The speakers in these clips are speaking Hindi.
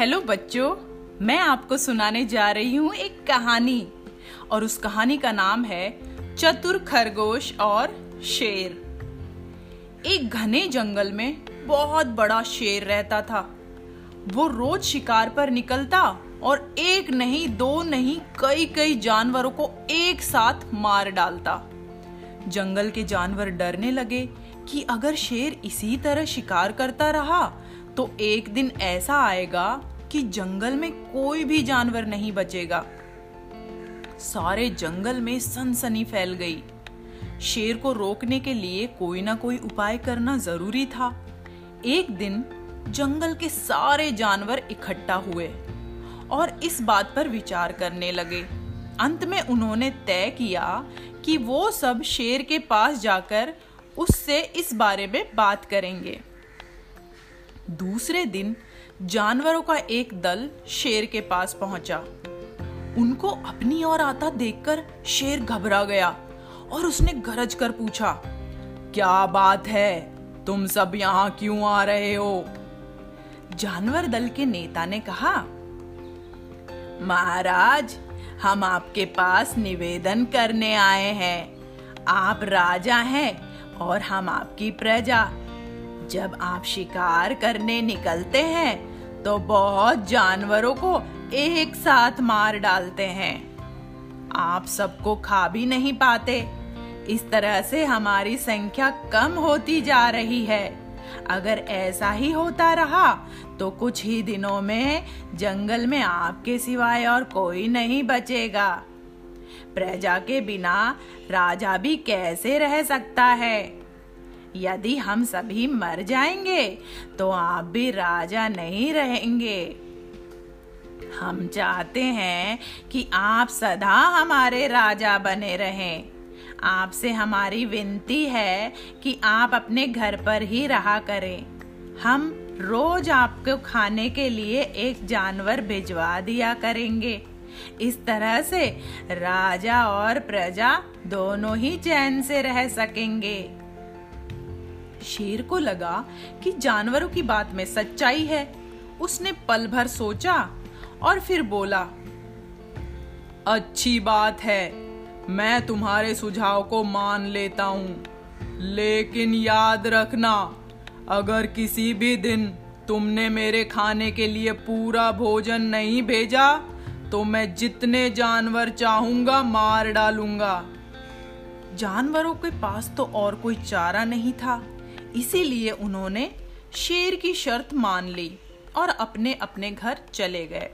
हेलो बच्चों, मैं आपको सुनाने जा रही हूँ एक कहानी, और उस कहानी का नाम है चतुर खरगोश और शेर। एक घने जंगल में बहुत बड़ा शेर रहता था। वो रोज शिकार पर निकलता और एक नहीं, दो नहीं कई कई जानवरों को एक साथ मार डालता। जंगल के जानवर डरने लगे कि अगर शेर इसी तरह शिकार करता रहा तो एक दिन ऐसा आएगा कि जंगल में कोई भी जानवर नहीं बचेगा। सारे जंगल में सनसनी फैल गई। शेर को रोकने के लिए कोई ना कोई उपाय करना ज़रूरी था। एक दिन जंगल के सारे जानवर इकट्ठा हुए और इस बात पर विचार करने लगे। अंत में उन्होंने तय किया कि वो सब शेर के पास जाकर उससे इस बारे में बात करेंगे। दूसरे दिन जानवरों का एक दल शेर के पास पहुँचा। उनको अपनी ओर आता देखकर शेर घबरा गया और उसने गरज कर पूछा, क्या बात है? तुम सब यहाँ क्यों आ रहे हो? जानवर दल के नेता ने कहा, महाराज, हम आपके पास निवेदन करने आए हैं। आप राजा हैं और हम आपकी प्रजा। जब आप शिकार करने निकलते हैं तो बहुत जानवरों को एक साथ मार डालते हैं। आप सबको खा भी नहीं पाते। इस तरह से हमारी संख्या कम होती जा रही है। अगर ऐसा ही होता रहा तो कुछ ही दिनों में जंगल में आपके सिवाय और कोई नहीं बचेगा। प्रजा के बिना राजा भी कैसे रह सकता है? यदि हम सभी मर जाएँगे तो आप भी राजा नहीं रहेंगे। हम चाहते हैं कि आप सदा हमारे राजा बने रहें। आपसे हमारी विनती है कि आप अपने घर पर ही रहा करें। हम रोज आपको खाने के लिए एक जानवर भिजवा दिया करेंगे। इस तरह से राजा और प्रजा दोनों ही चैन से रह सकेंगे। शेर को लगा कि जानवरों की बात में सच्चाई है। उसने पल भर सोचा और फिर बोला, अच्छी बात है, मैं तुम्हारे सुझाव को मान लेता हूँ। लेकिन याद रखना, अगर किसी भी दिन तुमने मेरे खाने के लिए पूरा भोजन नहीं भेजा तो मैं जितने जानवर चाहूँगा मार डालूँगा। जानवरों के पास तो और कोई चारा नहीं था। इसीलिए उन्होंने शेर की शर्त मान ली और अपने अपने घर चले गए।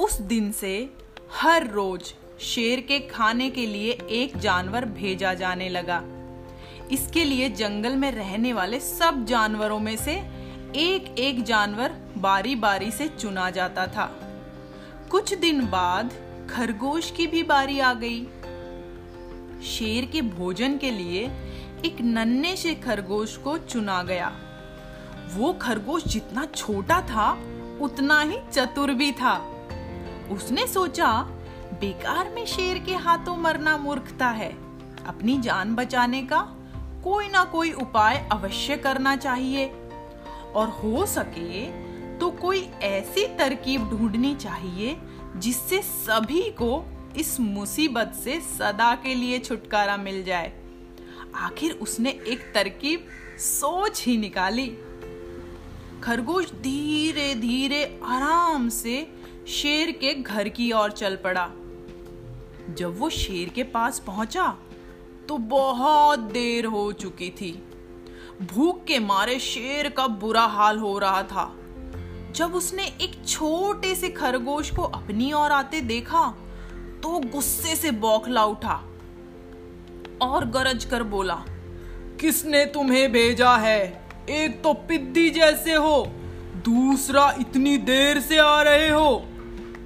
उस दिन से हर रोज शेर के खाने के लिए एक जानवर भेजा जाने लगा। इसके लिए जंगल में रहने वाले सब जानवरों में से एक एक जानवर बारी बारी से चुना जाता था। कुछ दिन बाद खरगोश की भी बारी आ गई। शेर के भोजन के लिए एक नन्हे से खरगोश को चुना गया। वो खरगोश जितना छोटा था, उतना ही चतुर भी था। उसने सोचा, बेकार में शेर के हाथों मरना मूर्खता है। अपनी जान बचाने का कोई ना कोई उपाय अवश्य करना चाहिए। और हो सके तो कोई ऐसी तरकीब ढूंढनी चाहिए, जिससे सभी को इस मुसीबत से सदा के लिए छुटकारा मिल जाए। आखिर उसने एक तरकीब सोच ही निकाली। खरगोश धीरे धीरे आराम से शेर के घर की ओर चल पड़ा। जब वो शेर के पास पहुँचा तो बहुत देर हो चुकी थी। भूख के मारे शेर का बुरा हाल हो रहा था। जब उसने एक छोटे से खरगोश को अपनी ओर आते देखा तो गुस्से से बौखला उठा। और गरज कर बोला किसने तुम्हें भेजा है? एक तो पिद्दी जैसे हो दूसरा इतनी देर से आ रहे हो।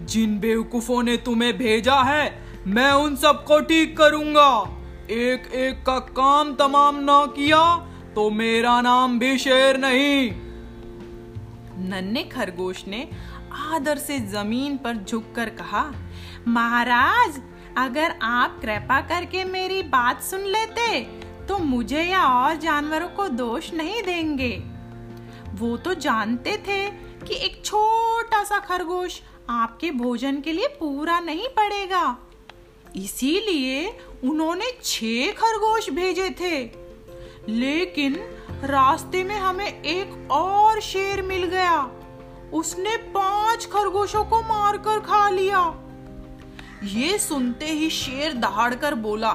जिन बेवकूफों ने तुम्हें भेजा है मैं उन सबको ठीक करूँगा। एक एक का काम तमाम ना किया तो मेरा नाम भी शेर नहीं। नन्हे खरगोश ने आदर से ज़मीन पर झुककर कहा महाराज अगर आप कृपा करके मेरी बात सुन लेते तो मुझे या और जानवरों को दोष नहीं देंगे। वो तो जानते थे कि एक छोटा सा खरगोश आपके भोजन के लिए पूरा नहीं पड़ेगा। इसीलिए उन्होंने छह खरगोश भेजे थे। लेकिन रास्ते में हमें एक और शेर मिल गया। उसने पाँच खरगोशों को मारकर खा लिया। ये सुनते ही शेर दहाड़कर बोला,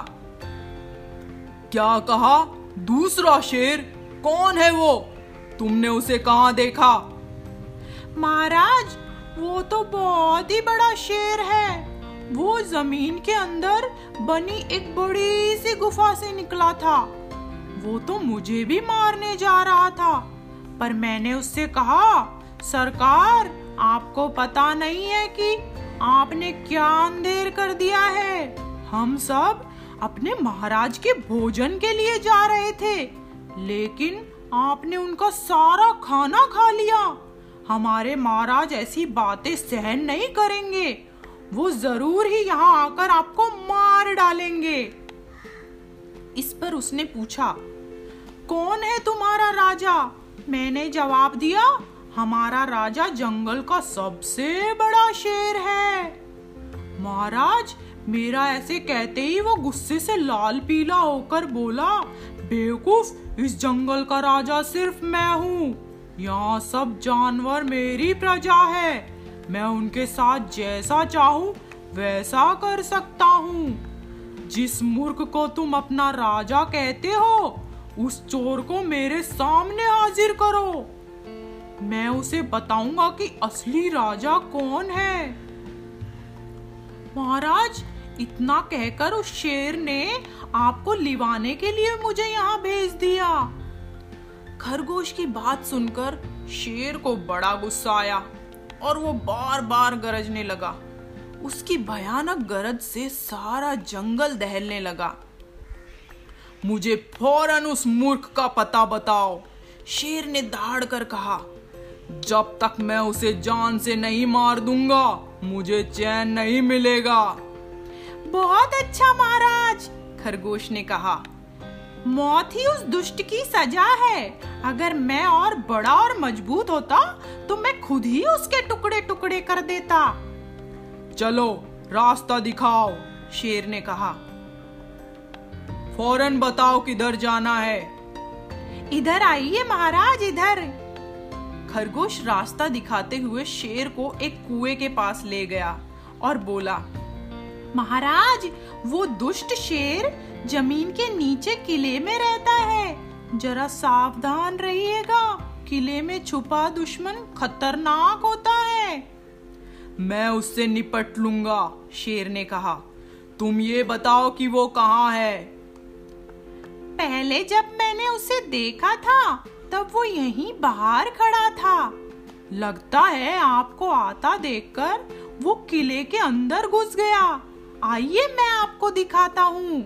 क्या कहा? दूसरा शेर? कौन है वो? तुमने उसे कहा देखा? महाराज, वो तो बहुत ही बड़ा शेर है। वो ज़मीन के अंदर बनी एक बड़ी सी गुफा से निकला था। वो तो मुझे भी मारने जा रहा था, पर मैंने उससे कहा, सरकार, आपको पता नहीं है कि आपने क्या अंधेर कर दिया है? हम सब अपने महाराज के भोजन के लिए जा रहे थे, लेकिन आपने उनका सारा खाना खा लिया। हमारे महाराज ऐसी बातें सहन नहीं करेंगे। वो ज़रूर ही यहाँ आकर आपको मार डालेंगे। इस पर उसने पूछा, कौन है तुम्हारा राजा? मैंने जवाब दिया हमारा राजा जंगल का सबसे बड़ा शेर है। महाराज, मेरा ऐसे कहते ही वो गुस्से से लाल पीला होकर बोला, बेवकूफ़, इस जंगल का राजा सिर्फ़ मैं हूँ। यहाँ सब जानवर मेरी प्रजा है। मैं उनके साथ जैसा चाहूँ, वैसा कर सकता हूँ। जिस मूर्ख को तुम अपना राजा कहते हो, उस चोर को मेरे सामने हाजिर करो। मैं उसे बताऊँगा कि असली राजा कौन है। महाराज, इतना कहकर उस शेर ने आपको लिवाने के लिए मुझे यहाँ भेज दिया। खरगोश की बात सुनकर शेर को बड़ा गुस्सा आया और वो बार बार गरजने लगा। उसकी भयानक गरज से सारा जंगल दहलने लगा। मुझे फ़ौरन उस मूर्ख का पता बताओ, शेर ने दाड़ कर कहा। जब तक मैं उसे जान से नहीं मार दूँगा मुझे चैन नहीं मिलेगा। बहुत अच्छा महाराज खरगोश ने कहा। मौत ही उस दुष्ट की सजा है। अगर मैं और बड़ा और मज़बूत होता तो मैं खुद ही उसके टुकड़े टुकड़े कर देता। चलो रास्ता दिखाओ शेर ने कहा। फ़ौरन बताओ किधर जाना है। इधर आइए महाराज इधर। खरगोश रास्ता दिखाते हुए शेर को एक कुएँ के पास ले गया और बोला, महाराज, वो दुष्ट शेर ज़मीन के नीचे किले में रहता है। जरा सावधान रहिएगा, किले में छुपा दुश्मन खतरनाक होता है। मैं उससे निपट लूँगा, शेर ने कहा। तुम ये बताओ कि वो कहाँ है? पहले जब मैंने उसे देखा था तब वो यहीं बाहर खड़ा था। लगता है आपको आता देखकर वो किले के अंदर घुस गया। आइए मैं आपको दिखाता हूँ।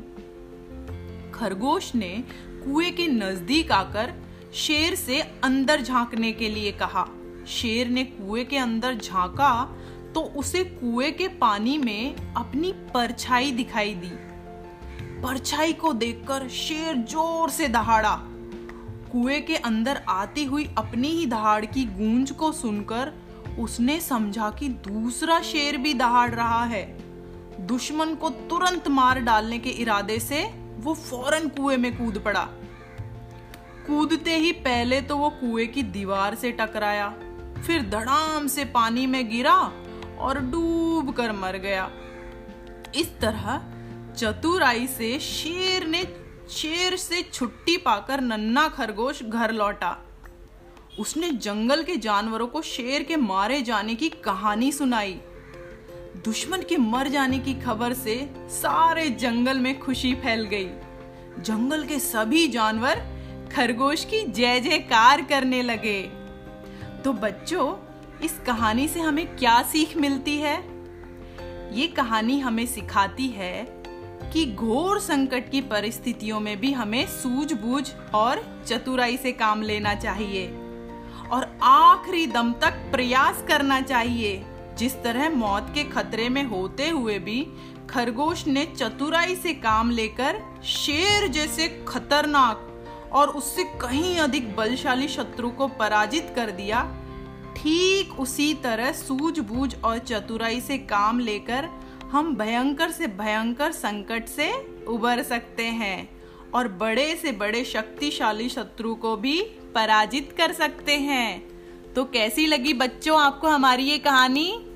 खरगोश ने कुएँ के नज़दीक आकर शेर से अंदर झांकने के लिए कहा। शेर ने कुएँ के अंदर झांका तो उसे कुएँ के पानी में अपनी परछाई दिखाई दी। परछाई को देखकर शेर ज़ोर से दहाड़ा। कुएँ के अंदर आती हुई अपनी ही दहाड़ की गूंज को सुनकर उसने समझा कि दूसरा शेर भी दहाड़ रहा है। दुश्मन को तुरंत मार डालने के इरादे से वो फ़ौरन कुएँ में कूद पड़ा। कूदते ही पहले तो वो कुएँ की दीवार से टकराया, फिर धड़ाम से पानी में गिरा और डूब कर मर गया। इस तरह चतुराई से शेर ने शेर से छुट्टी पाकर नन्ना खरगोश घर लौटा। उसने जंगल के जानवरों को शेर के मारे जाने की कहानी सुनाई। दुश्मन के मर जाने की खबर से सारे जंगल में खुशी फैल गई। जंगल के सभी जानवर खरगोश की जय जयकार करने लगे। तो बच्चों, इस कहानी से हमें क्या सीख मिलती है? ये कहानी हमें सिखाती है कि घोर संकट की परिस्थितियों में भी हमें सूझबूझ और चतुराई से काम लेना चाहिए और आखिरी दम तक प्रयास करना चाहिए। जिस तरह मौत के खतरे में होते हुए भी खरगोश ने चतुराई से काम लेकर शेर जैसे खतरनाक और उससे कहीं अधिक बलशाली शत्रु को पराजित कर दिया, ठीक उसी तरह सूझबूझ और चतुराई से काम लेकर हम भयंकर से भयंकर संकट से उबर सकते हैं और बड़े से बड़े शक्तिशाली शत्रु को भी पराजित कर सकते हैं। तो कैसी लगी बच्चों आपको हमारी ये कहानी?